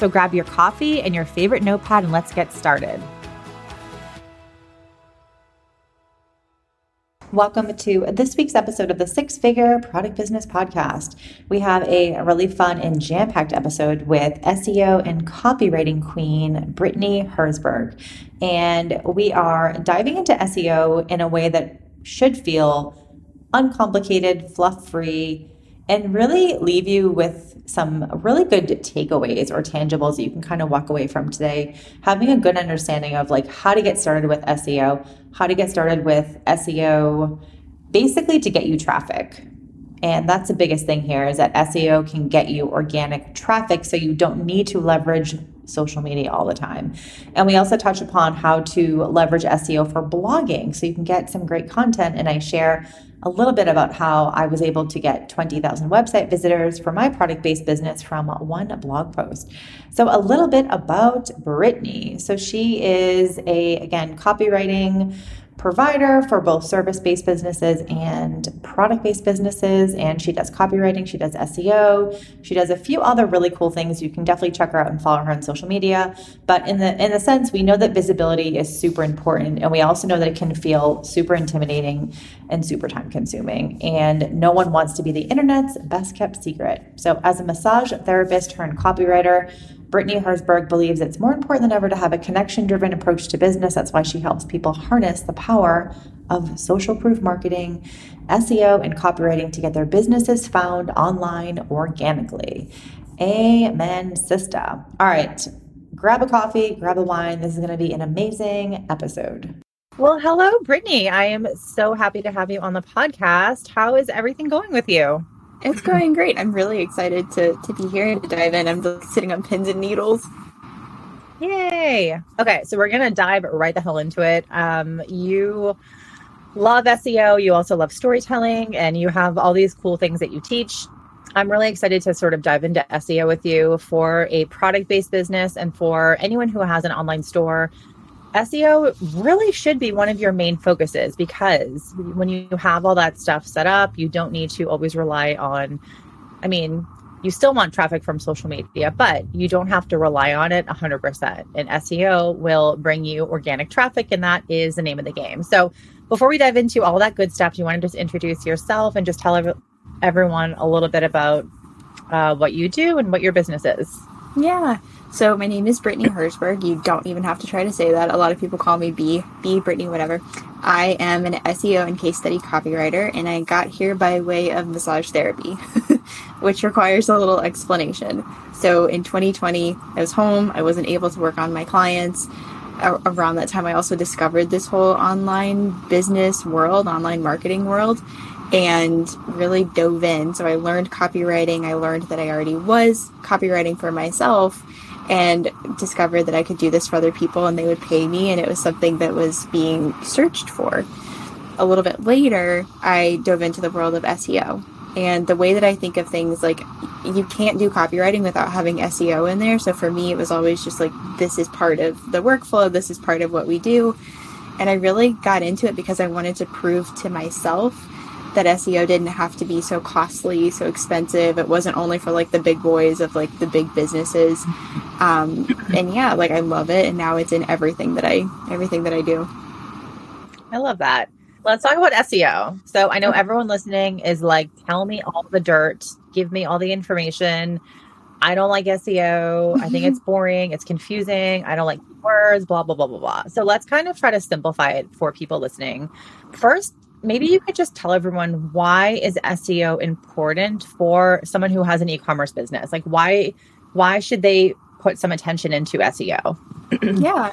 So grab your coffee and your favorite notepad and let's get started. Welcome to this week's episode of the Six Figure Product Business Podcast. We have a really fun and jam packed episode with SEO and copywriting queen Brittany Herzberg. And we are diving into SEO in a way that should feel uncomplicated, fluff free, and really leave you with some really good takeaways or tangibles that you can kind of walk away from today having a good understanding of like how to get started with SEO, how to get started with SEO basically to get you traffic. And that's the biggest thing here is that SEO can get you organic traffic so you don't need to leverage social media all the time. And we also touch upon how to leverage SEO for blogging so you can get some great content. And I share a little bit about how I was able to get 20,000 website visitors for my product based business from one blog post. So, a little bit about Brittany. So, she is a, again, copywriting provider for both service based businesses and product based businesses. And she does copywriting, she does SEO, she does a few other really cool things. You can definitely check her out and follow her on social media. But in the in the sense, we know that visibility is super important, and we also know that it can feel super intimidating and super time consuming. And no one wants to be the internet's best kept secret. So, as a massage therapist turned copywriter, Brittany Herzberg believes it's more important than ever to have a connection driven approach to business. That's why she helps people harness the power of social proof marketing, SEO, and copywriting to get their businesses found online organically. Amen, sister. All right, grab a coffee, grab a wine. This is going to be an amazing episode. Well, hello, Brittany. I am so happy to have you on the podcast. How is everything going with you? It's going great. I'm really excited to, to be here and to dive in. I'm just sitting on pins and needles. Yay. Okay, so we're going to dive right the hell into it. Um, you love SEO, you also love storytelling, and you have all these cool things that you teach. I'm really excited to sort of dive into SEO with you for a product based business and for anyone who has an online store SEO really should be one of your main focuses because when you have all that stuff set up, you don't need to always rely on, I mean, you still want traffic from social media, but you don't have to rely on it 100%. And SEO will bring you organic traffic, and that is the name of the game. So, before we dive into all that good stuff, do you want to just introduce yourself and just tell everyone a little bit about uh, what you do and what your business is? Yeah. So my name is Brittany Herzberg. You don't even have to try to say that. A lot of people call me B, B, Brittany, whatever. I am an SEO and case study copywriter, and I got here by way of massage therapy, which requires a little explanation. So in 2020, I was home. I wasn't able to work on my clients. Around that time, I also discovered this whole online business world, online marketing world, and really dove in. So I learned copywriting. I learned that I already was copywriting for myself and discovered that I could do this for other people and they would pay me, and it was something that was being searched for. A little bit later, I dove into the world of SEO. And the way that I think of things, like you can't do copywriting without having SEO in there. So for me, it was always just like, this is part of the workflow, this is part of what we do. And I really got into it because I wanted to prove to myself that SEO didn't have to be so costly, so expensive. It wasn't only for like the big boys of like the big businesses. Um, and yeah, like I love it, and now it's in everything that I everything that I do. I love that. Let's talk about SEO. So I know everyone listening is like, tell me all the dirt, give me all the information. I don't like SEO. I think it's boring. It's confusing. I don't like words, blah, blah, blah, blah, blah. So let's kind of try to simplify it for people listening. First, maybe you could just tell everyone why is SEO important for someone who has an e-commerce business? Like why why should they put some attention into SEO? yeah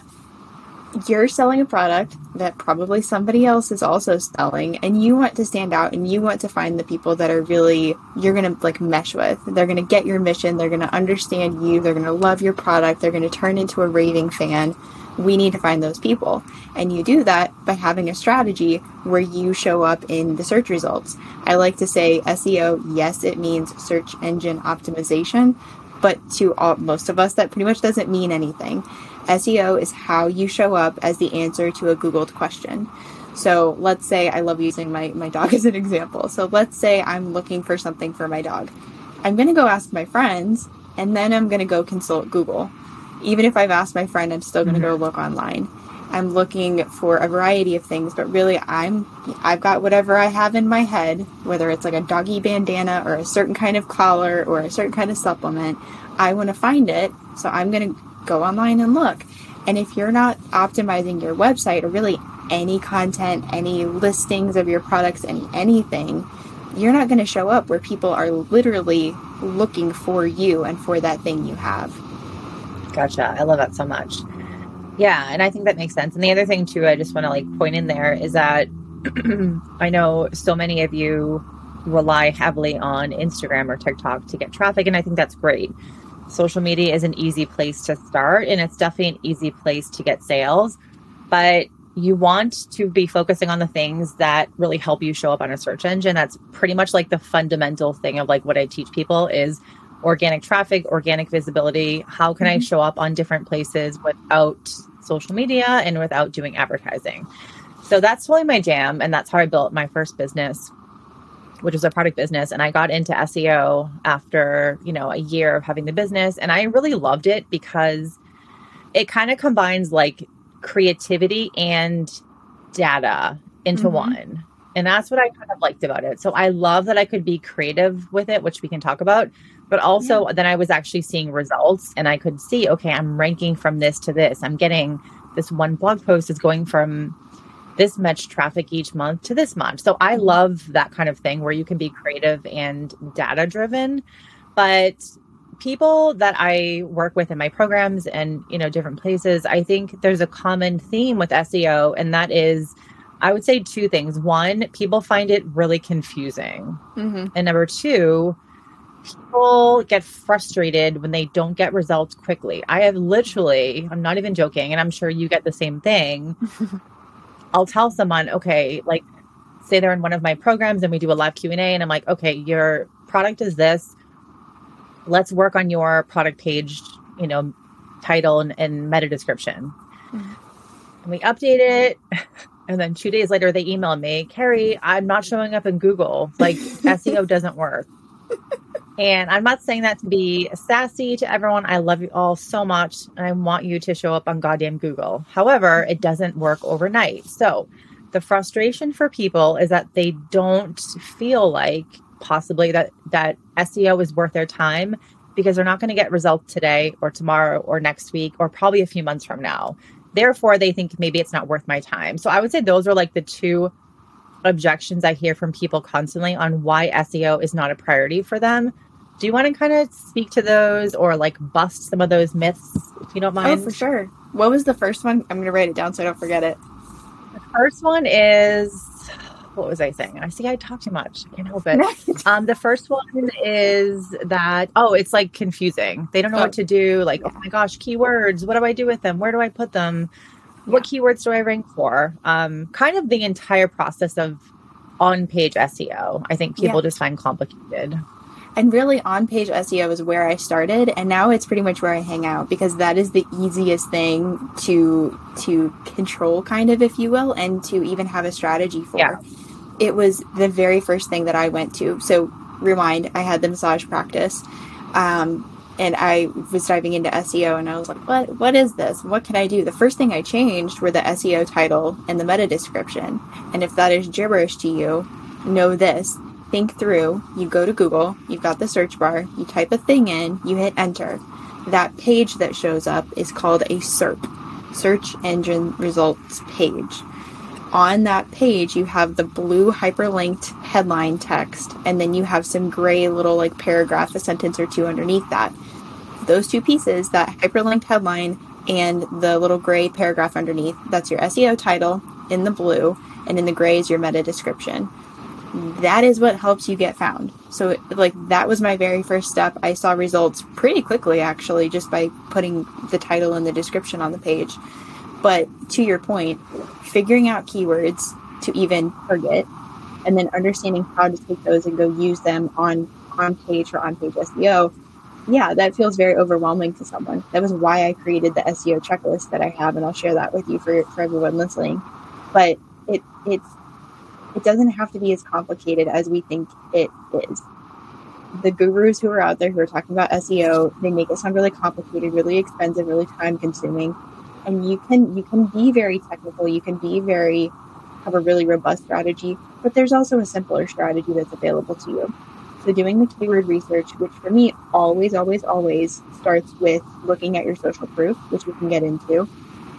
you're selling a product that probably somebody else is also selling and you want to stand out and you want to find the people that are really you're going to like mesh with they're going to get your mission they're going to understand you they're going to love your product they're going to turn into a raving fan we need to find those people and you do that by having a strategy where you show up in the search results i like to say seo yes it means search engine optimization but to all, most of us that pretty much doesn't mean anything SEO is how you show up as the answer to a Googled question. So let's say I love using my, my dog as an example. So let's say I'm looking for something for my dog. I'm going to go ask my friends and then I'm going to go consult Google. Even if I've asked my friend, I'm still going to mm-hmm. go look online. I'm looking for a variety of things, but really I'm I've got whatever I have in my head, whether it's like a doggy bandana or a certain kind of collar or a certain kind of supplement. I want to find it, so I'm going to go online and look. And if you're not optimizing your website or really any content, any listings of your products, any anything, you're not going to show up where people are literally looking for you and for that thing you have. Gotcha. I love that so much. Yeah, and I think that makes sense. And the other thing too, I just want to like point in there is that I know so many of you rely heavily on Instagram or TikTok to get traffic, and I think that's great social media is an easy place to start and it's definitely an easy place to get sales. But you want to be focusing on the things that really help you show up on a search engine. That's pretty much like the fundamental thing of like what I teach people is organic traffic, organic visibility. How can mm-hmm. I show up on different places without social media and without doing advertising? So that's really my jam. And that's how I built my first business which was a product business and i got into seo after you know a year of having the business and i really loved it because it kind of combines like creativity and data into mm-hmm. one and that's what i kind of liked about it so i love that i could be creative with it which we can talk about but also yeah. then i was actually seeing results and i could see okay i'm ranking from this to this i'm getting this one blog post is going from this much traffic each month to this much. So I love that kind of thing where you can be creative and data driven. But people that I work with in my programs and, you know, different places, I think there's a common theme with SEO, and that is I would say two things. One, people find it really confusing. Mm-hmm. And number two, people get frustrated when they don't get results quickly. I have literally, I'm not even joking, and I'm sure you get the same thing. I'll tell someone, okay, like say they're in one of my programs and we do a live Q&A and I'm like, okay, your product is this. Let's work on your product page, you know, title and, and meta description. Mm-hmm. And we update it. And then two days later, they email me, Kerrie, I'm not showing up in Google. Like SEO doesn't work. And I'm not saying that to be sassy to everyone. I love you all so much. And I want you to show up on goddamn Google. However, it doesn't work overnight. So the frustration for people is that they don't feel like possibly that, that SEO is worth their time because they're not going to get results today or tomorrow or next week or probably a few months from now. Therefore, they think maybe it's not worth my time. So I would say those are like the two objections I hear from people constantly on why SEO is not a priority for them. Do you want to kind of speak to those or like bust some of those myths if you don't oh, mind? Oh, for sure. What was the first one? I'm going to write it down so I don't forget it. The first one is what was I saying? I see I talk too much. I can't help it. um, the first one is that oh, it's like confusing. They don't know oh. what to do. Like, oh my gosh, keywords. What do I do with them? Where do I put them? What keywords do I rank for? Um, kind of the entire process of on page SEO. I think people yeah. just find complicated. And really, on page SEO is where I started, and now it's pretty much where I hang out because that is the easiest thing to to control, kind of, if you will, and to even have a strategy for. Yeah. It was the very first thing that I went to. So rewind, I had the massage practice. Um, and I was diving into SEO and I was like, what what is this? What can I do? The first thing I changed were the SEO title and the meta description. And if that is gibberish to you, know this think through, you go to Google, you've got the search bar, you type a thing in, you hit enter. That page that shows up is called a SERP, search engine results page. On that page, you have the blue hyperlinked headline text, and then you have some gray little like paragraph, a sentence or two underneath that. Those two pieces, that hyperlinked headline and the little gray paragraph underneath, that's your SEO title in the blue, and in the gray is your meta description that is what helps you get found. So, like, that was my very first step. I saw results pretty quickly, actually, just by putting the title and the description on the page. But to your point, figuring out keywords to even target and then understanding how to take those and go use them on on page or on page SEO, yeah, that feels very overwhelming to someone. That was why I created the SEO checklist that I have, and I'll share that with you for, for everyone listening. But it it's it doesn't have to be as complicated as we think it is. The gurus who are out there who are talking about SEO, they make it sound really complicated, really expensive, really time consuming. And you can you can be very technical, you can be very have a really robust strategy, but there's also a simpler strategy that's available to you. So doing the keyword research, which for me always, always, always starts with looking at your social proof, which we can get into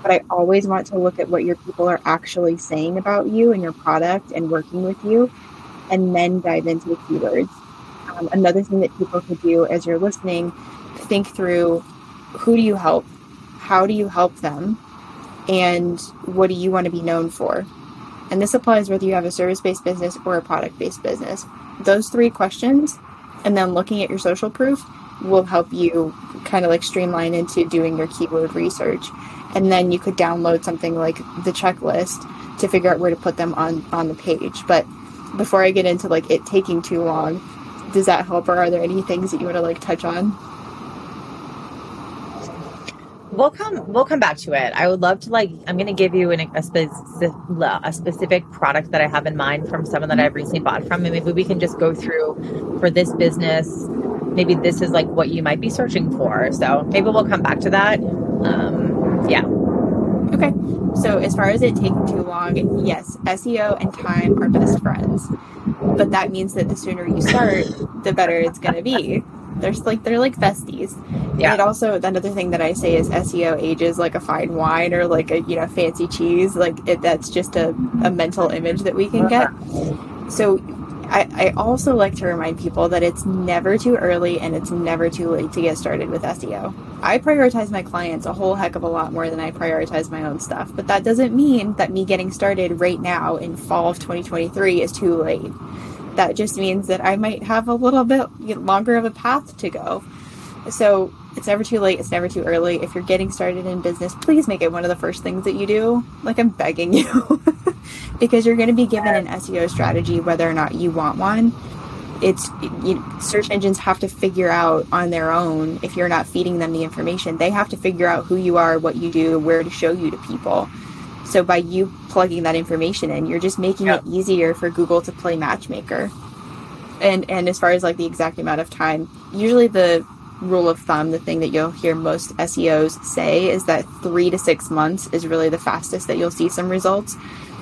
but I always want to look at what your people are actually saying about you and your product and working with you, and then dive into the keywords. Um, another thing that people could do as you're listening, think through who do you help, how do you help them, and what do you want to be known for? And this applies whether you have a service based business or a product based business. Those three questions, and then looking at your social proof, will help you kind of like streamline into doing your keyword research and then you could download something like the checklist to figure out where to put them on on the page. But before i get into like it taking too long does that help or are there any things that you want to like touch on? We'll come we'll come back to it. I would love to like i'm going to give you an, a, specific, a specific product that i have in mind from someone that i've recently bought from and maybe we can just go through for this business maybe this is like what you might be searching for. So maybe we'll come back to that yeah. Okay. So as far as it taking too long, yes, SEO and time are best friends. But that means that the sooner you start, the better it's going to be. There's like they're like besties. Yeah. And also another thing that I say is SEO ages like a fine wine or like a you know fancy cheese. Like it, that's just a, a mental image that we can get. Uh-huh. So I, I also like to remind people that it's never too early and it's never too late to get started with SEO. I prioritize my clients a whole heck of a lot more than I prioritize my own stuff, but that doesn't mean that me getting started right now in fall of 2023 is too late. That just means that I might have a little bit longer of a path to go. So it's never too late, it's never too early. If you're getting started in business, please make it one of the first things that you do. Like I'm begging you. because you're going to be given an SEO strategy whether or not you want one. It's you, search engines have to figure out on their own if you're not feeding them the information. They have to figure out who you are, what you do, where to show you to people. So by you plugging that information in, you're just making it easier for Google to play matchmaker. And and as far as like the exact amount of time, usually the rule of thumb, the thing that you'll hear most SEOs say is that three to six months is really the fastest that you'll see some results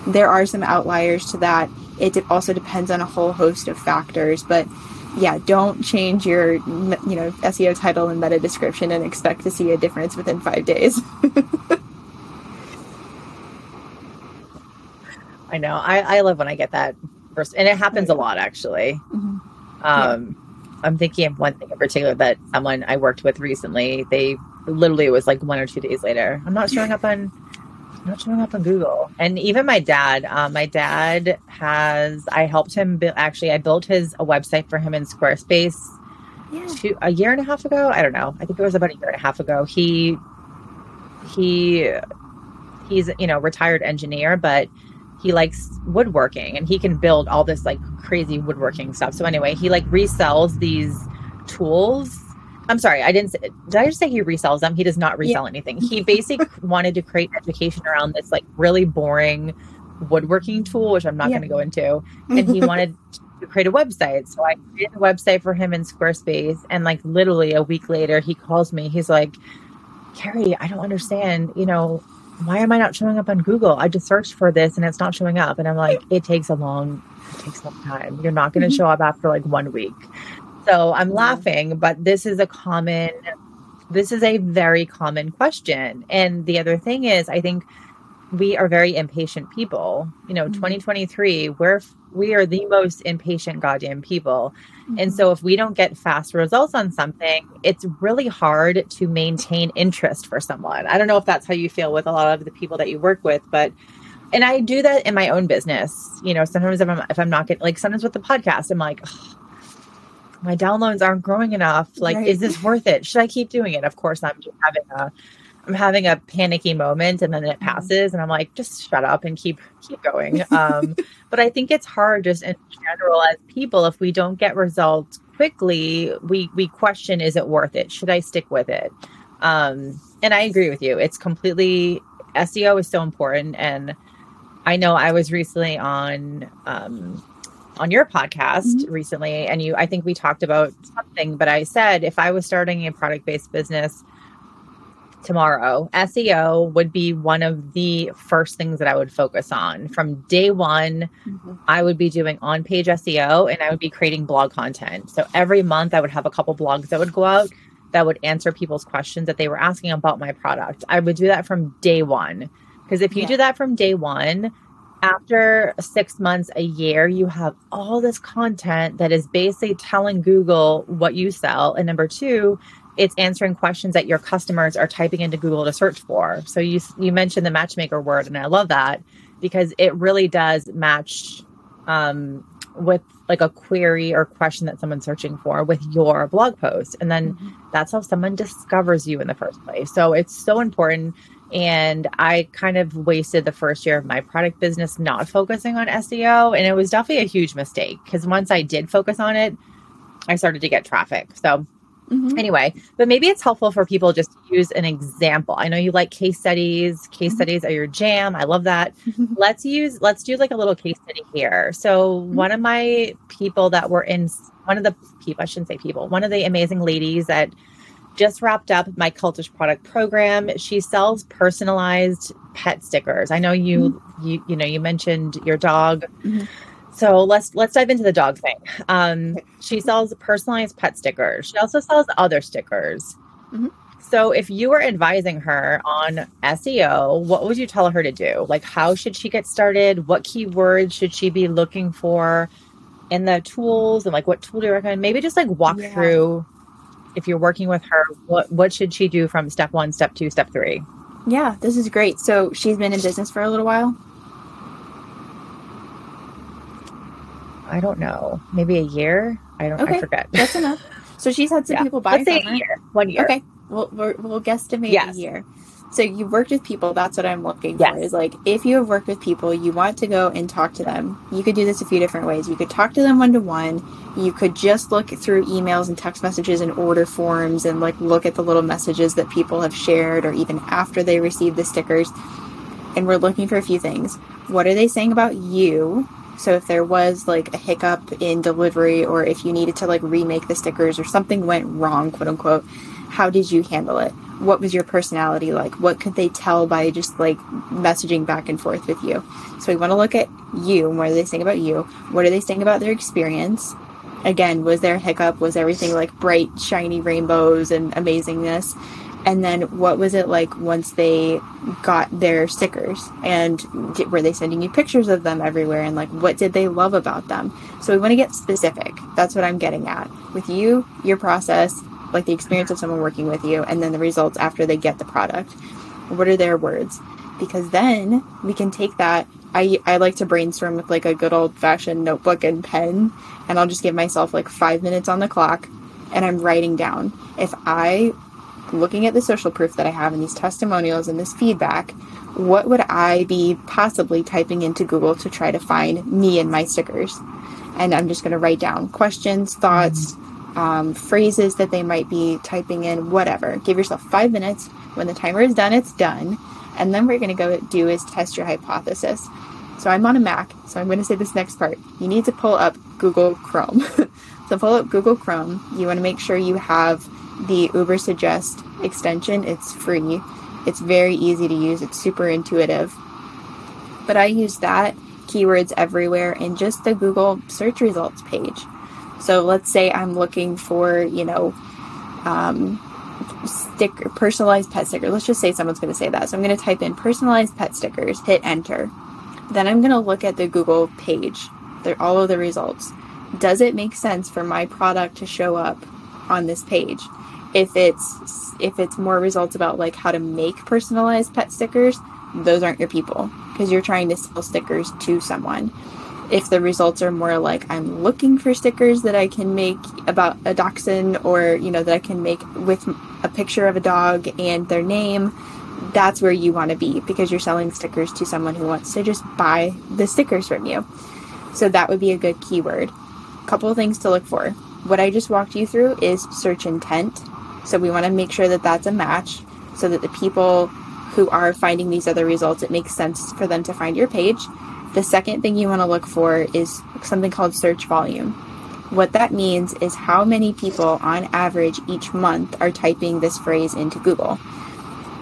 there are some outliers to that. It also depends on a whole host of factors, but yeah, don't change your you know SEO title and meta description and expect to see a difference within five days. I know. I, I love when I get that first, and it happens a lot actually. Mm-hmm. Um, yeah. I'm thinking of one thing in particular that someone I worked with recently. They literally it was like one or two days later. I'm not showing up on I'm not showing up on Google. And even my dad, um, my dad has, I helped him build, actually, I built his a website for him in Squarespace yeah. two, a year and a half ago. I don't know. I think it was about a year and a half ago. He, he, he's, you know, retired engineer, but he likes woodworking and he can build all this like crazy woodworking stuff. So anyway, he like resells these tools I'm sorry, I didn't. Say, did I just say he resells them? He does not resell yeah. anything. He basically wanted to create education around this like really boring woodworking tool, which I'm not yeah. going to go into. And he wanted to create a website, so I created a website for him in Squarespace. And like literally a week later, he calls me. He's like, "Kerrie, I don't understand. You know, why am I not showing up on Google? I just searched for this and it's not showing up. And I'm like, it takes a long, it takes a long time. You're not going to mm-hmm. show up after like one week. So I'm laughing, but this is a common, this is a very common question. And the other thing is, I think we are very impatient people. You know, mm-hmm. 2023, we're we are the most impatient goddamn people. Mm-hmm. And so if we don't get fast results on something, it's really hard to maintain interest for someone. I don't know if that's how you feel with a lot of the people that you work with, but and I do that in my own business. You know, sometimes if I'm if I'm not getting like sometimes with the podcast, I'm like, my downloads aren't growing enough. Like, right. is this worth it? Should I keep doing it? Of course, I'm just having a I'm having a panicky moment and then it mm-hmm. passes and I'm like, just shut up and keep keep going. Um, but I think it's hard just in general as people, if we don't get results quickly, we we question is it worth it? Should I stick with it? Um, and I agree with you. It's completely SEO is so important. And I know I was recently on um, on your podcast mm-hmm. recently, and you I think we talked about something, but I said if I was starting a product based business tomorrow, SEO would be one of the first things that I would focus on. From day one, mm-hmm. I would be doing on page SEO and I would be creating blog content. So every month, I would have a couple blogs that would go out that would answer people's questions that they were asking about my product. I would do that from day one. Because if you yeah. do that from day one, after six months, a year, you have all this content that is basically telling Google what you sell. And number two, it's answering questions that your customers are typing into Google to search for. So you you mentioned the matchmaker word, and I love that because it really does match um, with like a query or question that someone's searching for with your blog post, and then mm-hmm. that's how someone discovers you in the first place. So it's so important. And I kind of wasted the first year of my product business not focusing on SEO. And it was definitely a huge mistake because once I did focus on it, I started to get traffic. So Mm-hmm. Anyway, but maybe it's helpful for people just to use an example. I know you like case studies. Case mm-hmm. studies are your jam. I love that. Mm-hmm. Let's use let's do like a little case study here. So mm-hmm. one of my people that were in one of the people, I shouldn't say people, one of the amazing ladies that just wrapped up my cultish product program. She sells personalized pet stickers. I know you mm-hmm. you you know you mentioned your dog. So let's let's dive into the dog thing. Um, she sells personalized pet stickers. She also sells other stickers. Mm-hmm. So if you were advising her on SEO, what would you tell her to do? Like how should she get started? What keywords should she be looking for in the tools and like what tool do you recommend? Maybe just like walk yeah. through if you're working with her, what what should she do from step 1, step 2, step 3? Yeah, this is great. So she's been in business for a little while. I don't know, maybe a year. I don't. Okay. I forget. That's enough. So she's had some yeah. people buy. Let's say a year. One year. Okay. We'll we'll, we'll guesstimate yes. a year. So you've worked with people. That's what I'm looking yes. for. Is like if you have worked with people, you want to go and talk to them. You could do this a few different ways. You could talk to them one to one. You could just look through emails and text messages and order forms and like look at the little messages that people have shared or even after they receive the stickers. And we're looking for a few things. What are they saying about you? So if there was like a hiccup in delivery or if you needed to like remake the stickers or something went wrong, quote unquote, how did you handle it? What was your personality like? What could they tell by just like messaging back and forth with you? So we want to look at you. What are they saying about you? What are they saying about their experience? Again, was there a hiccup? Was everything like bright, shiny rainbows and amazingness? And then what was it like once they got their stickers? And did, were they sending you pictures of them everywhere? And like what did they love about them? So we want to get specific. That's what i'm getting at. With you your process like the experience of someone working with you and then the results after they get the product. What are their words? Because then we can take that. I, I like to brainstorm with like a good old fashioned notebook and pen and i'll just give myself like five minutes on the clock and i'm writing down. If i looking at the social proof that I have and these testimonials and this feedback, what would I be possibly typing into Google to try to find me and my stickers? And I'm just going to write down questions, thoughts, um, phrases that they might be typing in, whatever. Give yourself five minutes. When the timer is done, it's done. And then you're going to go do is test your hypothesis. So I'm on a Mac, so I'm going to say this next part. You need to pull up Google Chrome. so pull up Google Chrome. You want to make sure you have the Ubersuggest extension. It's free. It's very easy to use, it's super intuitive. But I use that keywords everywhere in just the Google search results page. So let's say I'm looking for, you know, um, sticker, personalized pet sticker. Let's just say someone's going to say that. So I'm going to type in personalized pet stickers, hit enter. Then I'm going to look at the Google page, all of the results. Does it make sense for my product to show up on this page? If it's if it's more results about like how to make personalized pet stickers, those aren't your people because you're trying to sell stickers to someone. If the results are more like I'm looking for stickers that I can make about a dachshund or you know that I can make with a picture of a dog and their name, that's where you want to be because you're selling stickers to someone who wants to just buy the stickers from you. So that would be a good keyword. Couple things to look for. What I just walked you through is search intent. So we want to make sure that that's a match so that the people who are finding these other results, it makes sense for them to find your page. The second thing you want to look for is something called search volume. What that means is how many people on average each month are typing this phrase into Google.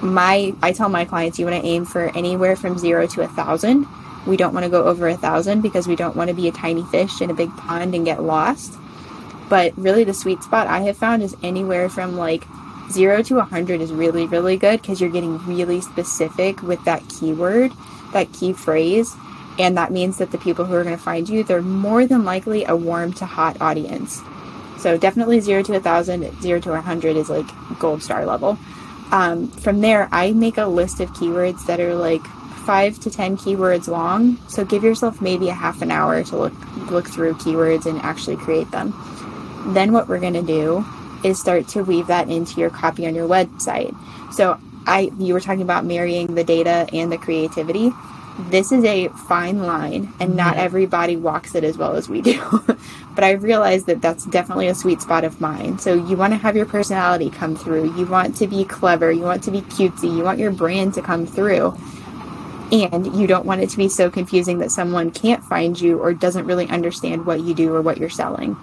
My I tell my clients you want to aim for anywhere from 0 to a 1000. We don't want to go over a 1000 because we don't want to be a tiny fish in a big pond and get lost. But really the sweet spot I have found is anywhere from like 0 to 100 is really, really good because you're getting really specific with that keyword, that key phrase. And that means that the people who are going to find you, they're more than likely a warm to hot audience. So definitely 0 to 1,000, 0 to 100 is like gold star level. Um, from there, I make a list of keywords that are like five to 10 keywords long. So give yourself maybe a half an hour to look, look through keywords and actually create them. Then what we're going to do is start to weave that into your copy on your website. So I you were talking about marrying the data and the creativity. This is a fine line and not everybody walks it as well as we do. but I realized that that's definitely a sweet spot of mine. So you want to have your personality come through. You want to be clever, you want to be cutesy, you want your brand to come through. And you don't want it to be so confusing that someone can't find you or doesn't really understand what you do or what you're selling.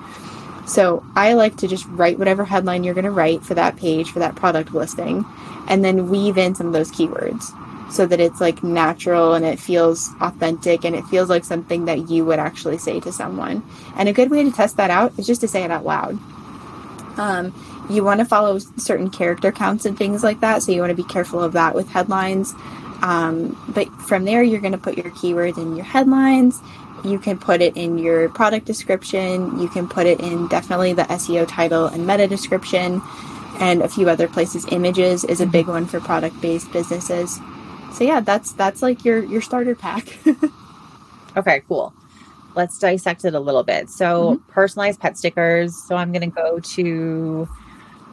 So I like to just write whatever headline you're going to write for that page, for that product listing, and then weave in some of those keywords so that it's like natural and it feels authentic and it feels like something that you would actually say to someone. And a good way to test that out is just to say it out loud. Um, you want to follow certain character counts and things like that, so you want to be careful of that with headlines. Um, but from there, you're going to put your keywords in your headlines you can put it in your product description. You can put it in definitely the SEO title and meta description, and a few other places. Images is a big one for product based businesses. So yeah, that's that's like your your starter pack. okay, cool. Let's dissect it a little bit. So mm-hmm. personalized pet stickers. So I'm going to go to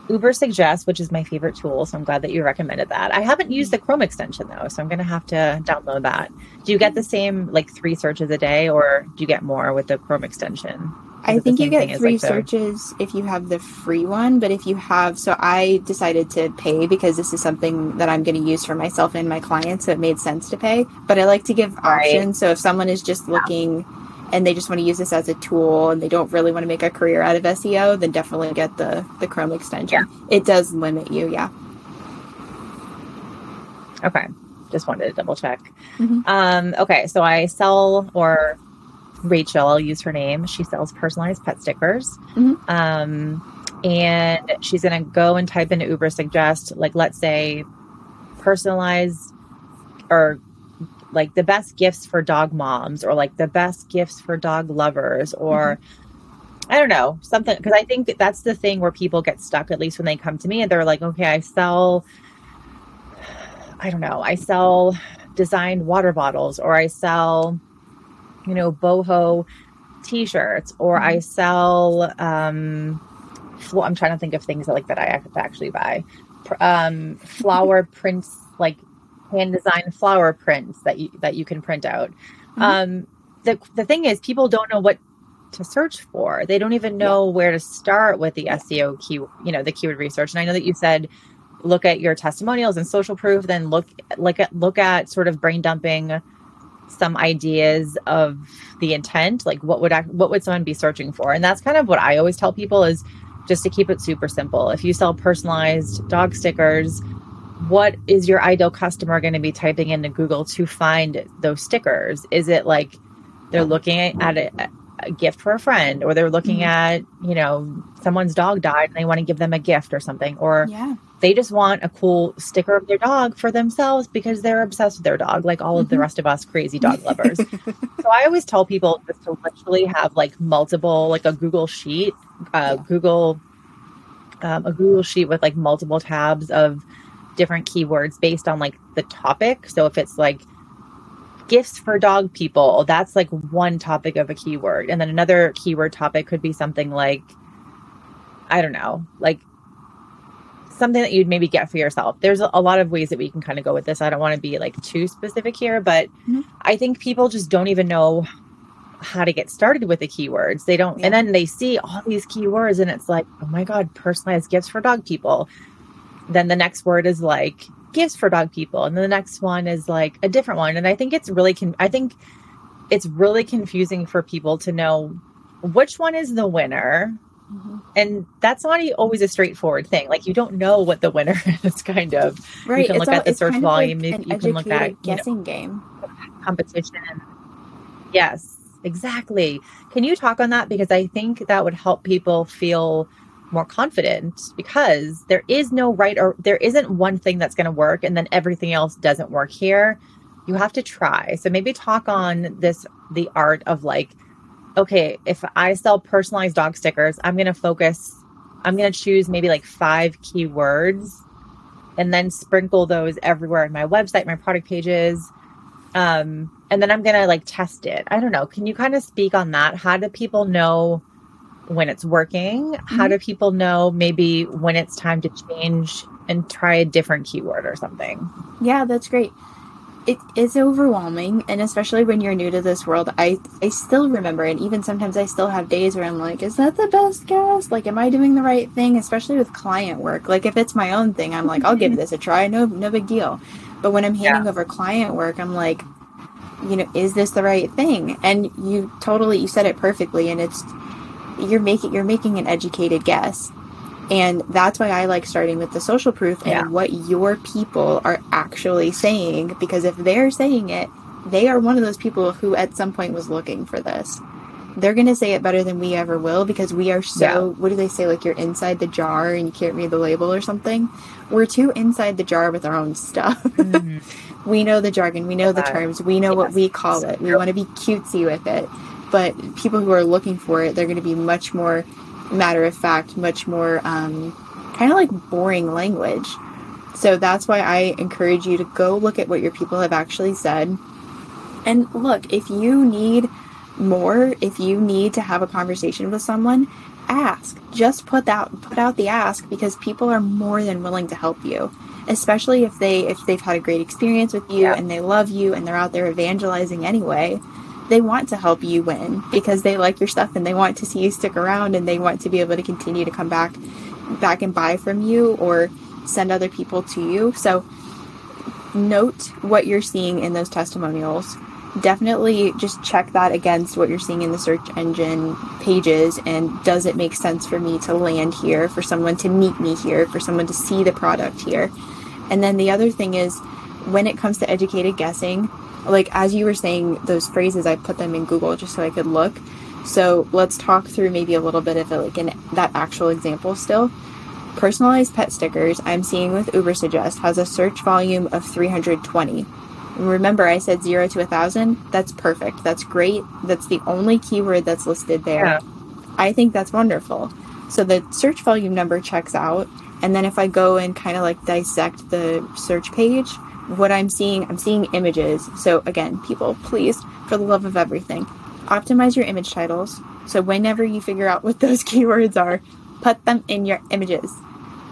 Ubersuggest, which is my favorite tool. So I'm glad that you recommended that. I haven't used the Chrome extension though, so I'm going to have to download that. Do you get the same like three searches a day, or do you get more with the Chrome extension? I think you get three like searches if you have the free one, but if you have, so I decided to pay because this is something that I'm going to use for myself and my clients, so it made sense to pay. But I like to give options. Right. So if someone is just looking. Yeah and they just want to use this as a tool and they don't really want to make a career out of SEO, then definitely get the the Chrome extension. Yeah. It does limit you, yeah. Okay. Just wanted to double check. Mm-hmm. Um, okay, so I sell or Rachel, I'll use her name. She sells personalized pet stickers. Mm-hmm. Um, and she's going to go and type into Ubersuggest, like, let's say, personalized or like the best gifts for dog moms or like the best gifts for dog lovers or mm-hmm. I don't know, something because I think that's the thing where people get stuck at least when they come to me and they're like, "Okay, I sell I don't know, I sell designed water bottles or I sell you know, boho t-shirts or mm-hmm. I sell um well, I'm trying to think of things that, like that I actually buy. Um flower prints like hand designed flower prints that you that you can print out. Mm-hmm. Um, the the thing is, people don't know what to search for. They don't even know yeah. where to start with the SEO key, you know, the keyword research. And I know that you said look at your testimonials and social proof, then look like at look at sort of brain dumping some ideas of the intent, like what would what would someone be searching for? And that's kind of what I always tell people is just to keep it super simple. If you sell personalized dog stickers, what is your ideal customer going to be typing into Google to find those stickers? Is it like they're looking at a, a gift for a friend or they're looking mm-hmm. at, you know, someone's dog died and they want to give them a gift or something or yeah. they just want a cool sticker of their dog for themselves because they're obsessed with their dog like all mm-hmm. of the mm-hmm. rest of us crazy dog lovers. so I always tell people just to literally have like multiple like a Google sheet, uh, yeah. Google um, a Google sheet with like multiple tabs of different keywords based on like the topic. So if it's like gifts for dog people, that's like one topic of a keyword. And then another keyword topic could be something like, I don't know, like something that you'd maybe get for yourself. There's a lot of ways that we can kind of go with this. I don't want to be like too specific here, but mm-hmm. I think people just don't even know how to get started with the keywords. They don't, yeah. and then they see all these keywords and it's like, oh my God, personalized gifts for dog people then the next word is like gifts for dog people and then the next one is like a different one. And i think it's really con- i think it's really confusing for people to know which one is the winner. Mm-hmm. and that's not always a straightforward thing. Like you don't know what the winner is kind of. Right you can look at the search volume like you can look at guessing know, game. competition. Yes exactly. Can you talk on that? Because i think that would help people feel more confident because there is no right or there isn't one thing that's going to work and then everything else doesn't work here. You have to try. So maybe talk on this the art of like okay, if I sell personalized dog stickers, I'm going to focus I'm going to choose maybe like 5 keywords and then sprinkle those everywhere in my website, my product pages. Um and then I'm going to like test it. I don't know. Can you kind of speak on that? How do people know when it's working? Mm-hmm. How do people know maybe when it's time to change and try a different keyword or something? Yeah, that's great. It is overwhelming, and especially when you're new to this world, I I still remember, and even sometimes I still have days where I'm like, "Is that the best guess? Like, am I doing the right thing?" Especially with client work. Like, if it's my own thing, I'm like, "I'll give this a try. No, no big deal." But when I'm handing yeah. over client work, I'm like, you know, is this the right thing? And you totally you said it perfectly, and it's you're making you're making an educated guess and that's why I like starting with the social proof and yeah. what your people are actually saying because if they're saying it, they are one of those people who at some point was looking for this. They're going to say it better than we ever will because we are so yeah. what do they say like you're inside the jar and you can't read the label or something. We're too inside the jar with our own stuff. Mm-hmm. we know the jargon, we know the terms, we know yes. what we call it. We want to be cutesy with it but people who are looking for it, they're going to be much more matter of fact, much more um, kind of like boring language. So that's why I encourage you to go look at what your people have actually said. And look, if you need more, if you need to have a conversation with someone, ask. Just put that put out the ask because people are more than willing to help you. Especially if they if they've had a great experience with you yeah. and they love you and they're out there evangelizing anyway they want to help you win because they like your stuff and they want to see you stick around and they want to be able to continue to come back back and buy from you or send other people to you. So note what you're seeing in those testimonials. Definitely just check that against what you're seeing in the search engine pages and does it make sense for me to land here, for someone to meet me here, for someone to see the product here. And then the other thing is when it comes to educated guessing, like as you were saying those phrases i put them in google just so i could look. So let's talk through maybe a little bit of it like in that actual example still. Personalized pet stickers i'm seeing with ubersuggest has a search volume of 320 remember i said 0 to a 1000 that's perfect. That's great. That's the only keyword that's listed there. Yeah. i think that's wonderful. So the search volume number checks out and then if i go and kind of like dissect the search page what I'm seeing, I'm seeing images. So again, people, please, for the love of everything, optimize your image titles. So whenever you figure out what those keywords are, put them in your images.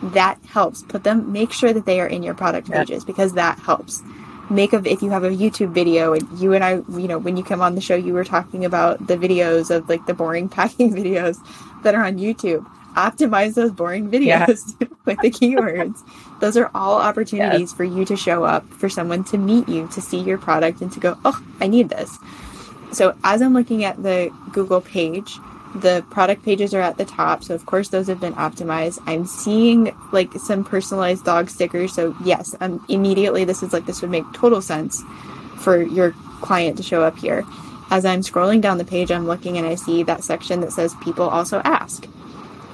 That helps. Put them, make sure that they are in your product pages yeah. because that helps. Make of if you have a YouTube video and you and I, you know, when you come on the show, you were talking about the videos of like the boring packing videos that are on YouTube optimize those boring videos yeah. with the keywords. Those are all opportunities yes. for you to show up, for someone to meet you, to see your product, and to go, oh, I need this. So as I'm looking at the Google page, the product pages are at the top, so of course those have been optimized. I'm seeing like some personalized dog stickers, so yes, um, immediately this is like this would make total sense for your client to show up here. As I'm scrolling down the page, I'm looking and I see that section that says people also ask.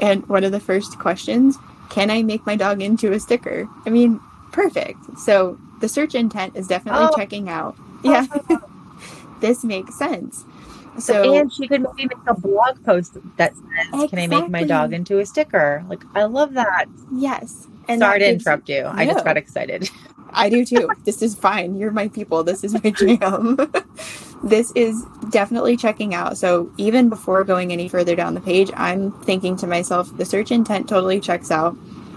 And one of the first questions, can I make my dog into a sticker? I mean, perfect. So the search intent is definitely Oh. checking out. Oh yeah. this makes sense. So So, and she could maybe make a blog post that says, "Can I make my dog into a sticker?" Like, I love that. yes. And Sorry to interrupt you. I just got excited. I do too. this is fine. You're my people. This is my jam. this is definitely checking out. So even before going any further down the page, I'm thinking to myself, the search intent totally checks out.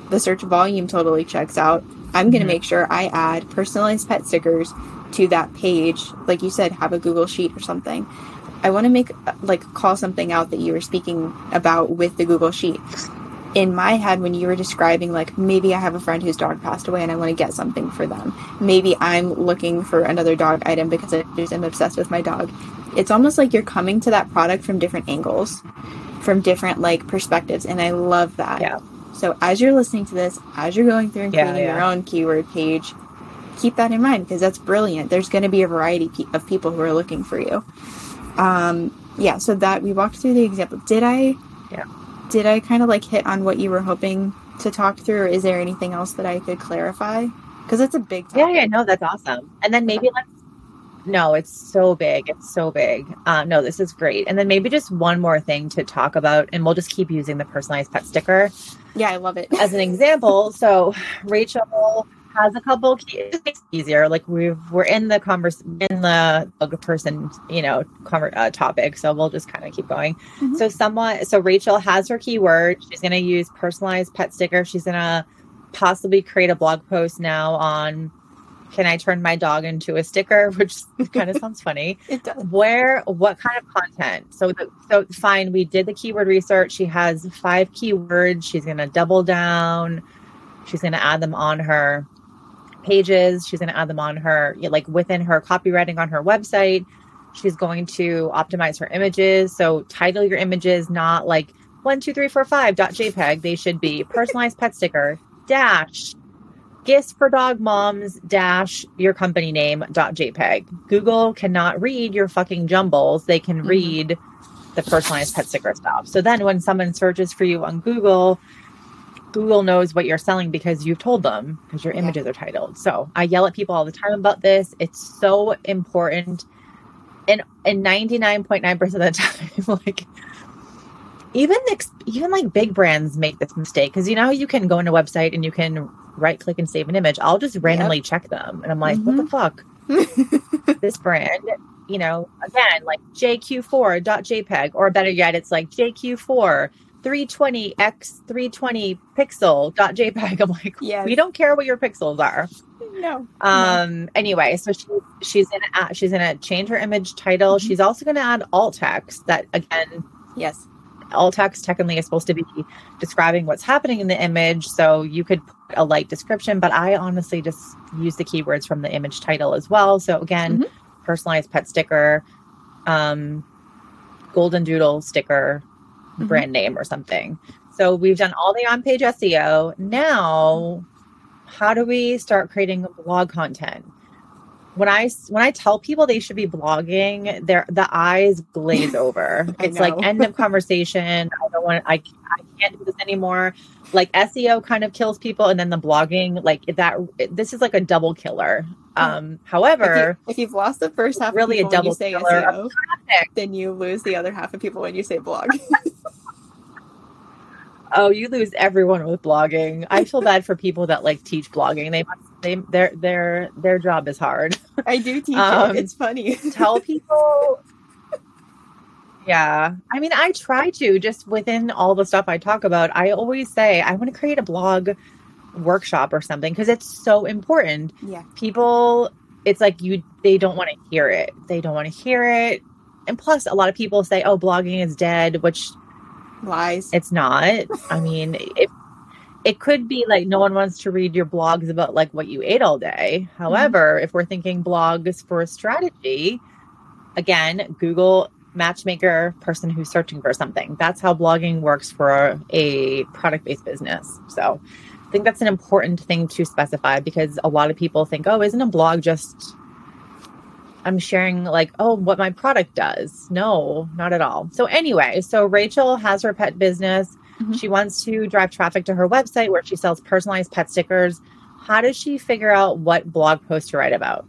The search volume totally checks out. I'm going to Mhm. make sure I add personalized pet stickers to that page. Like you said, have a Google Sheet or something. I want to make, like, call something out that you were speaking about with the Google Sheet in my head when you were describing like maybe I have a friend whose dog passed away and I want to get something for them. Maybe I'm looking for another dog item because I just am obsessed with my dog. It's almost like you're coming to that product from different angles, from different like perspectives, and I love that. Yeah. So as you're listening to this, as you're going through and Yeah, creating your own keyword page, keep that in mind because that's brilliant. There's going to be a variety pe- of people who are looking for you. Um, yeah. So that we walked through the example. Did I? Yeah. Did I kind of like hit on what you were hoping to talk through, or is there anything else that I could clarify? Because it's a big Yeah, topic. yeah, no, that's awesome. And then maybe let's. No, it's so big. It's so big. Uh, no, this is great. And then maybe just one more thing to talk about, and we'll just keep using the personalized pet sticker Yeah, I love it. as an example. So Rachel has a couple. Key, it makes it easier. Like we've we're in the converse in the person, you know, conver- uh, topic. So we'll just kind of keep going. Mhm. So someone, so Rachel has her keyword. She's going to use personalized pet sticker. She's going to possibly create a blog post now on. Can I turn my dog into a sticker? Which kind of sounds funny It does. where what kind of content so the, so fine we did the keyword research she has five keywords she's going to double down she's going to add them on her pages. She's going to add them on her like within her copywriting on her website. She's going to optimize her images. So title your images not like one two three four five dot jpeg. They should be personalized pet sticker dash gifts for dog moms dash your company name dot jpeg. Google cannot read your fucking jumbles. They can Mhm. read the personalized pet sticker stuff. So then when someone searches for you on google google knows what you're selling because you've told them because your Yeah. images are titled. So i yell at people all the time about this. It's so important. And and 99.9% of the time like even even like big brands make this mistake because you know you can go on a website and you can right click and save an image? I'll just randomly check them and i'm like what the mm-hmm. fuck? This brand you know again like jq4.jpg, or better yet it's like jq4 320x320 pixel.jpeg i'm like Yes. we don't care what your pixels are no. um. Anyway, so she she's gonna add, she's gonna change her image title. Mhm. She's also gonna add alt text. That again, Yes. alt text technically is supposed to be describing what's happening in the image. So you could put a light description, but I honestly just use the keywords from the image title as well. So again, personalized pet sticker, um, golden doodle sticker, Mhm. brand name or something. So we've done all the on-page SEO. Now, how do we start creating blog content? When I when I tell people they should be blogging, their the eyes glaze over. It's like end of conversation. I don't want. I I can't do this anymore. Like SEO kind of kills people, and then the blogging like that. This is like a double killer. Um, If, however, you, if you've lost the first half Really a of people when you double killer SEO, then you lose the other half of people when you say blog. Oh, you lose everyone with blogging. I feel bad for people that like teach blogging. They must they their their their job is hard. I do teach Um, it. It's funny. Tell people Yeah. I mean, I try to just within all the stuff I talk about, I always say I want to create a blog workshop or something because it's so important. yeah. People it's like you they don't want to hear it. They don't want to hear it. And plus a lot of people say, "Oh, blogging is dead," which Lies. It's not. I mean, it it could be like no one wants to read your blogs about like what you ate all day. However, mm-hmm. if we're thinking blogs for a strategy, again, Google matchmaker, person who's searching for something. That's how blogging works for a product based business. So I think that's an important thing to specify because a lot of people think, oh, isn't a blog just I'm sharing like, oh, what my product does. No, not at all. So anyway, so Rachel has her pet business. Mm-hmm. She wants to drive traffic to her website where she sells personalized pet stickers. How does she figure out what blog post to write about?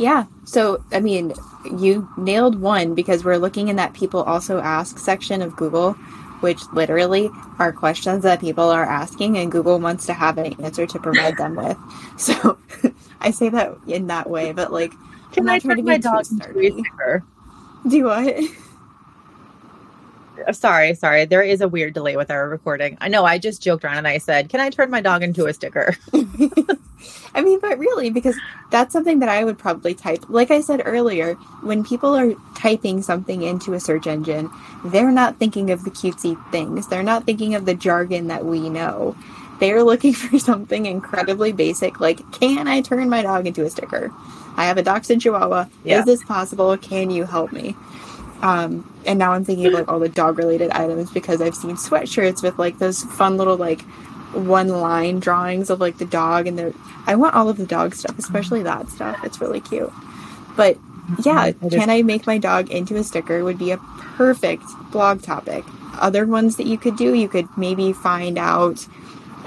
Yeah. So, I mean, you nailed one because we're looking in that people also ask section of Google, which literally are questions that people are asking, and Google wants to have an answer to provide them with. So, I say that in that way, but like, can I turn my dog into a sticker? Do what? Uh, sorry, sorry. There is a weird delay with our recording. I know. I just joked around and I said, "Can I turn my dog into a sticker?" I mean, but really, because that's something that I would probably type. Like I said earlier, when people are typing something into a search engine, they're not thinking of the cutesy things. They're not thinking of the jargon that we know. They're looking for something incredibly basic, like, "Can I turn my dog into a sticker?" I have a dachshund chihuahua. Yeah. Is this possible? Can you help me? Um, and now I'm thinking of like all the dog related items because I've seen sweatshirts with like those fun little like one line drawings of like the dog and the I want all of the dog stuff, especially that stuff. It's really cute. But yeah, can I make my dog into a sticker would be a perfect blog topic. Other ones that you could do, you could maybe find out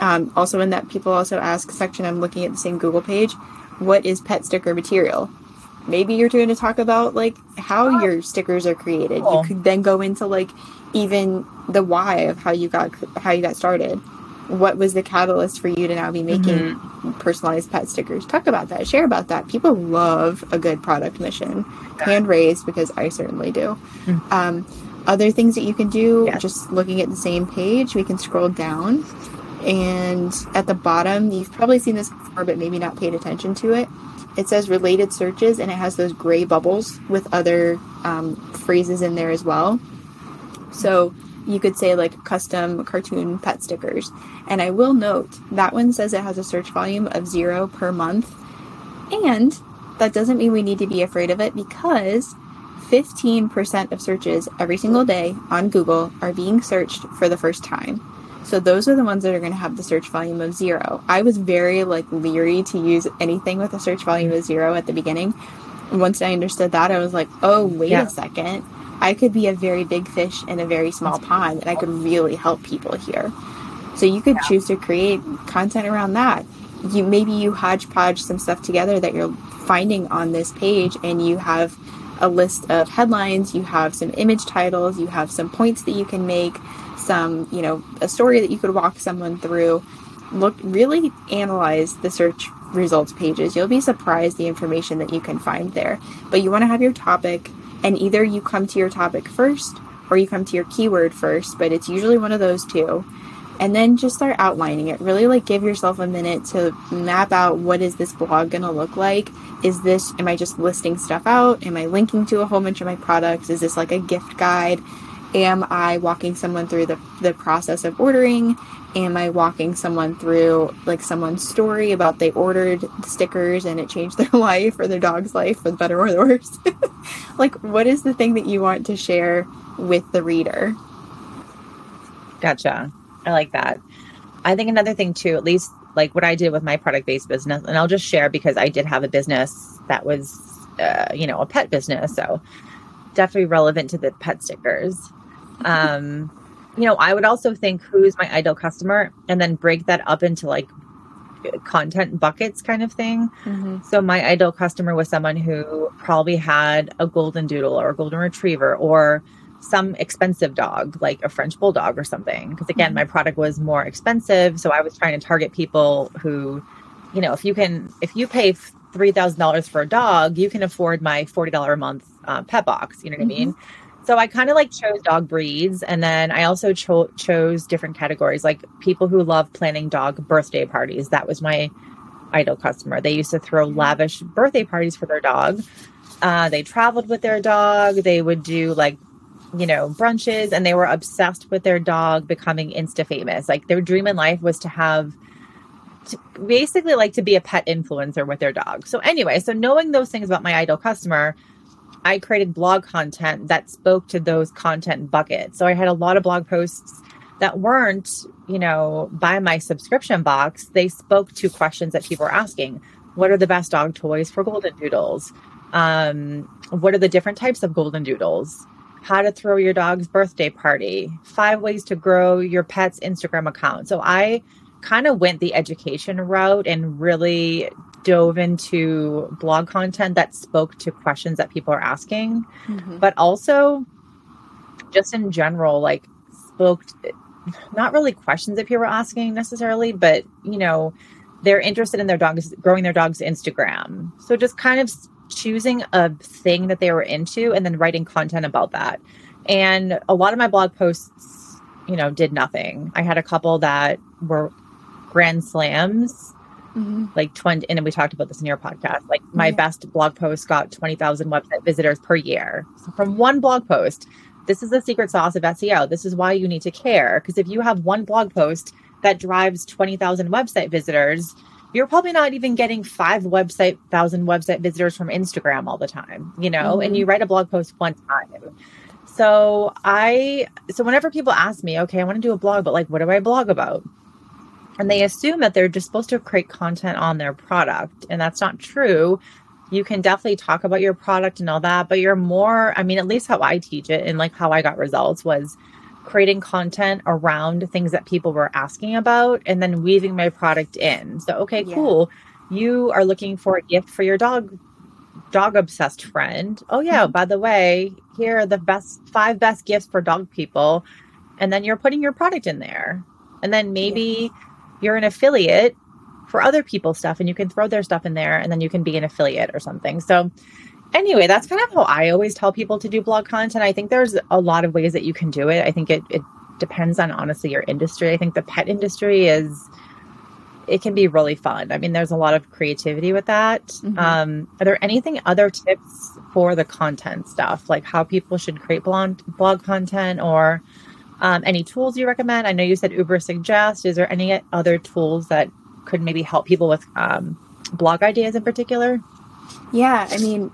um, also in that people also ask section, I'm looking at the same Google page what is pet sticker material. Maybe you're going to talk about like how your stickers are created. Cool. You could then go into like even the why of how you got how you got started. What was the catalyst for you to now be making mm-hmm. personalized pet stickers? Talk about that. Share about that. People love a good product mission. Hand raised because I certainly do. Mm-hmm. Um, other things that you can do, yes. just looking at the same page, we can scroll down and at the bottom, you've probably seen this before, but maybe not paid attention to it. It says related searches, and it has those gray bubbles with other um, phrases in there as well. So you could say like custom cartoon pet stickers. And I will note that one says it has a search volume of zero per month. And that doesn't mean we need to be afraid of it because 15% of searches every single day on Google are being searched for the first time. So those are the ones that are going to have the search volume of zero. I was very like leery to use anything with a search volume of zero at the beginning. And once I understood that, I was like, oh, wait yeah. a second. I could be a very big fish in a very small pond and I could really help people here. So you could yeah. choose to create content around that. You maybe you hodgepodge some stuff together that you're finding on this page and you have a list of headlines, you have some image titles, you have some points that you can make, some, you know, a story that you could walk someone through. Look, really analyze the search results pages. You'll be surprised the information that you can find there. But you want to have your topic, and either you come to your topic first or you come to your keyword first, but it's usually one of those two. And then just start outlining it. Really like give yourself a minute to map out what is this blog going to look like? Is this am I just listing stuff out? Am I linking to a whole bunch of my products? Is this like a gift guide? Am I walking someone through the, the process of ordering? Am I walking someone through like someone's story about they ordered stickers and it changed their life or their dog's life for the better or the worse? like, what is the thing that you want to share with the reader? Gotcha. I like that. I think another thing too, at least like what I did with my product based business, and I'll just share because I did have a business that was, uh, you know, a pet business. So definitely relevant to the pet stickers. Um, you know, I would also think who's my ideal customer and then break that up into like content buckets kind of thing. Mm-hmm. So my ideal customer was someone who probably had a golden doodle or a golden retriever or some expensive dog like a French bulldog or something. Because again, mm-hmm. my product was more expensive, so I was trying to target people who, you know, if you can, if you pay three thousand dollars for a dog, you can afford my forty dollar a month uh, pet box. You know what mm-hmm. I mean? So I kind of like chose dog breeds. And then I also cho- chose different categories, like people who love planning dog birthday parties. That was my ideal customer. They used to throw lavish birthday parties for their dog. Uh, they traveled with their dog. They would do like, you know, brunches and they were obsessed with their dog becoming insta famous. Like their dream in life was to have to basically like to be a pet influencer with their dog. So anyway, so knowing those things about my ideal customer, I created blog content that spoke to those content buckets. So I had a lot of blog posts that weren't, you know, by my subscription box. They spoke to questions that people were asking. What are the best dog toys for golden doodles? Um, what are the different types of golden doodles? How to throw your dog's birthday party? Five ways to grow your pet's Instagram account. So I kind of went the education route and really dove into blog content that spoke to questions that people are asking, mm-hmm. but also just in general, like spoke to, not really questions that people are asking necessarily, but you know, they're interested in their dogs growing their dog's Instagram. So just kind of choosing a thing that they were into and then writing content about that. And a lot of my blog posts, you know, did nothing. I had a couple that were grand slams Mm-hmm. Like 20, and we talked about this in your podcast. Like my yeah. best blog post got 20,000 website visitors per year. So from one blog post, this is the secret sauce of SEO. This is why you need to care. Because if you have one blog post that drives 20,000 website visitors, you're probably not even getting five website thousand website visitors from Instagram all the time, you know, mm-hmm. and you write a blog post one time. So I, so whenever people ask me, okay, I want to do a blog, but like, what do I blog about? And they assume that they're just supposed to create content on their product. And that's not true. You can definitely talk about your product and all that but you're more i mean at least how i teach it and like how i got results was creating content around things that people were asking about and then weaving my product in. So okay yeah. cool. You are looking for a gift for your dog dog obsessed friend. Oh yeah mm-hmm. by the way here are the best five best gifts for dog people. And then you're putting your product in there. And then maybe yeah you're an affiliate for other people's stuff and you can throw their stuff in there and then you can be an affiliate or something. So anyway, that's kind of how I always tell people to do blog content. I think there's a lot of ways that you can do it. I think it, it depends on honestly your industry. I think the pet industry is it can be really fun. I mean, there's a lot of creativity with that. Mm-hmm. Um, are there anything other tips for the content stuff, like how people should create blog blog content or um, any tools you recommend? I know you said Ubersuggest. Is there any other tools that could maybe help people with um, blog ideas in particular? Yeah, I mean,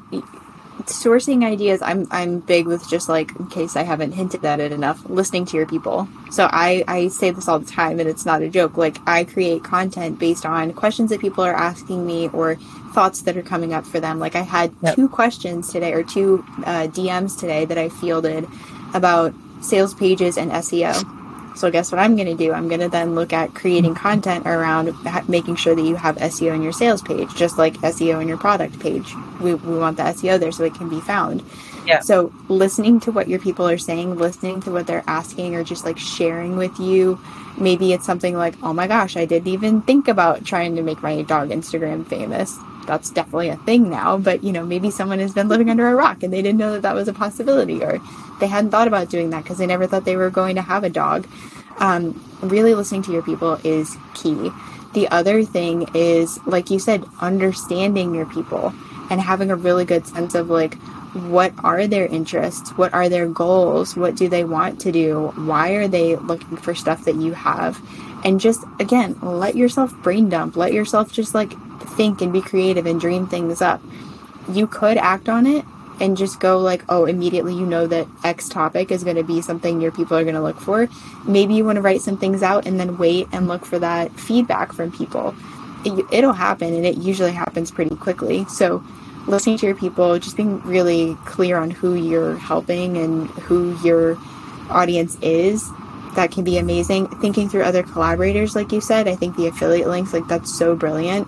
sourcing ideas. I'm I'm big with just like in case I haven't hinted at it enough, listening to your people. So I I say this all the time, and it's not a joke. Like I create content based on questions that people are asking me or thoughts that are coming up for them. Like I had yep. two questions today or two uh, DMs today that I fielded about sales pages and SEO. So guess what I'm going to do? I'm going to then look at creating content around making sure that you have SEO in your sales page, just like SEO in your product page. We, we want the SEO there so it can be found. Yeah. So listening to what your people are saying, listening to what they're asking, or just like sharing with you. Maybe it's something like, oh my gosh, I didn't even think about trying to make my dog Instagram famous that's definitely a thing now, but you know, maybe someone has been living under a rock and they didn't know that that was a possibility or they hadn't thought about doing that because they never thought they were going to have a dog. Um, really listening to your people is key. The other thing is, like you said, understanding your people and having a really good sense of like, what are their interests? What are their goals? What do they want to do? Why are they looking for stuff that you have? And just, again, let yourself brain dump. Let yourself just like think and be creative and dream things up. You could act on it and just go like, oh, immediately you know that X topic is going to be something your people are going to look for. Maybe you want to write some things out and then wait and look for that feedback from people. It, will happen and it usually happens pretty quickly. So, listening to your people, just being really clear on who you're helping and who your audience is that can be amazing. Thinking through other collaborators, like you said, I think the affiliate links, like that's so brilliant.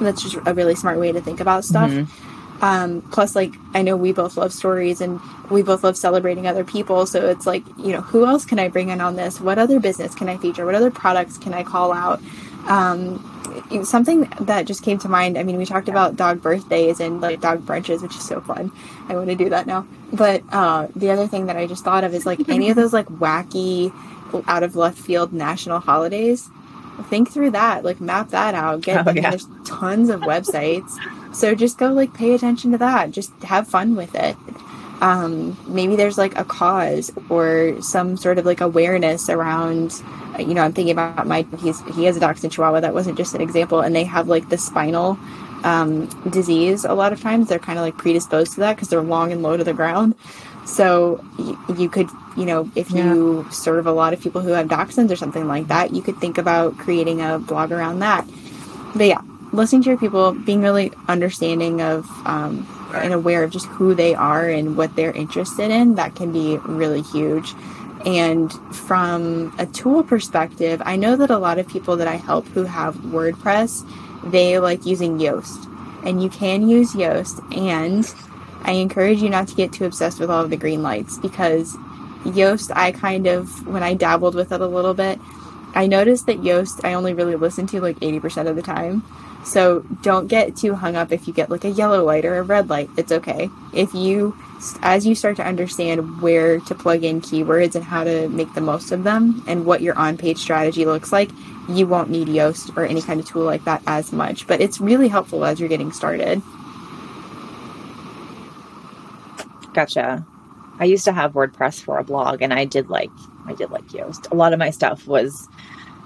That's just a really smart way to think about stuff. Mm-hmm. Um, plus, like, I know we both love stories and we both love celebrating other people. So it's like, you know, who else can I bring in on this? What other business can I feature? What other products can I call out? Um, something that just came to mind. I mean, we talked about dog birthdays and like dog brunches, which is so fun. I want to do that now. But uh, the other thing that I just thought of is like any of those like wacky, out of left field national holidays think through that like map that out get oh, yeah. there's tons of websites so just go like pay attention to that just have fun with it um, maybe there's like a cause or some sort of like awareness around you know i'm thinking about my he's he has a dachshund chihuahua that wasn't just an example and they have like the spinal um, disease. A lot of times they're kind of like predisposed to that because they're long and low to the ground. So y- you could, you know, if you serve a lot of people who have dachshunds or something like that, you could think about creating a blog around that. But yeah, listening to your people, being really understanding of um, and aware of just who they are and what they're interested in, that can be really huge. And from a tool perspective, I know that a lot of people that I help who have WordPress, they like using Yoast. And you can use Yoast. And I encourage you not to get too obsessed with all of the green lights because Yoast, I kind of, when I dabbled with it a little bit, I noticed that Yoast, I only really listen to like 80% of the time. So don't get too hung up if you get like a yellow light or a red light. It's okay. If you, as you start to understand where to plug in keywords and how to make the most of them and what your on page strategy looks like, you won't need Yoast or any kind of tool like that as much. But it's really helpful as you're getting started. Gotcha. I used to have WordPress for a blog and I did like I did like Yoast. A lot of my stuff was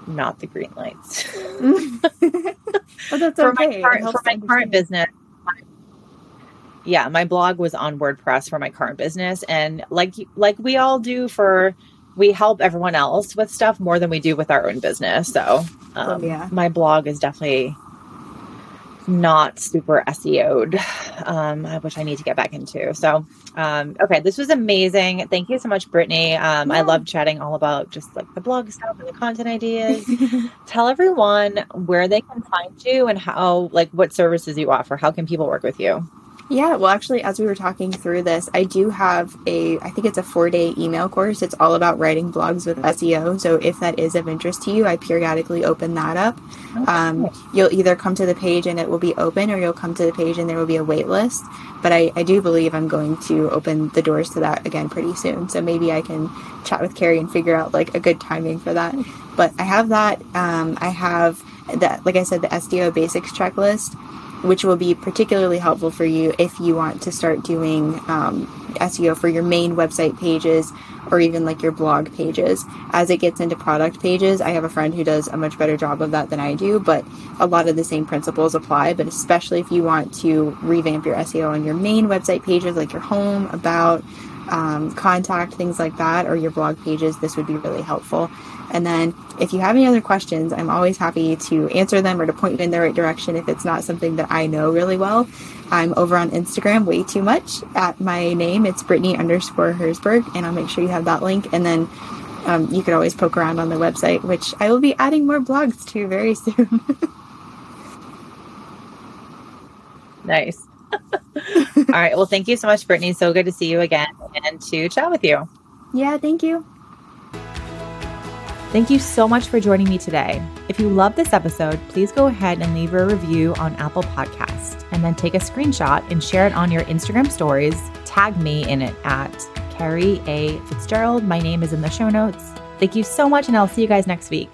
not the green lights. Well, that's for okay. my current, for my current business. Yeah, my blog was on WordPress for my current business, and like like we all do for we help everyone else with stuff more than we do with our own business. So, um, Oh, yeah. my blog is definitely not super SEO'd, um, which I need to get back into. So, um, okay, this was amazing. Thank you so much, Brittany. Um, I Yeah. love chatting all about just like the blog stuff and the content ideas. Tell everyone where they can find you and how, like, what services you offer. How can people work with you? Yeah, well, actually, as we were talking through this, I do have a, I think it's a four day email course. It's all about writing blogs with SEO. So if that is of interest to you, I periodically open that up. Um, you'll either come to the page and it will be open, or you'll come to the page and there will be a wait list. But I, I do believe I'm going to open the doors to that again pretty soon. So maybe I can chat with Kerrie and figure out like a good timing for that. But I have that. Um, I have that, like I said, the SEO basics checklist which will be particularly helpful for you if you want to start doing um, SEO for your main website pages or even like your blog pages. As it gets into product pages, I have a friend who does a much better job of that than I do, but a lot of the same principles apply. But especially if you want to revamp your SEO on your main website pages, like your home, about, um, contact, things like that, or your blog pages, this would be really helpful. And then if you have any other questions, I'm always happy to answer them or to point you in the right direction if it's not something that I know really well. I'm over on Instagram way too much at my name. It's Brittany underscore Herzberg, and I'll make sure you have that link. And then um, you could always poke around on the website, which I will be adding more blogs to very soon. Nice. All right. Well, thank you so much, Brittany. So good to see you again and to chat with you. yeah, thank you. Thank you so much for joining me today. If you love this episode, please go ahead and leave a review on Apple Podcast and then take a screenshot and share it on your Instagram stories. Tag me in it at Kerrie A. Fitzgerald. My name is in the show notes. Thank you so much, and I'll see you guys next week.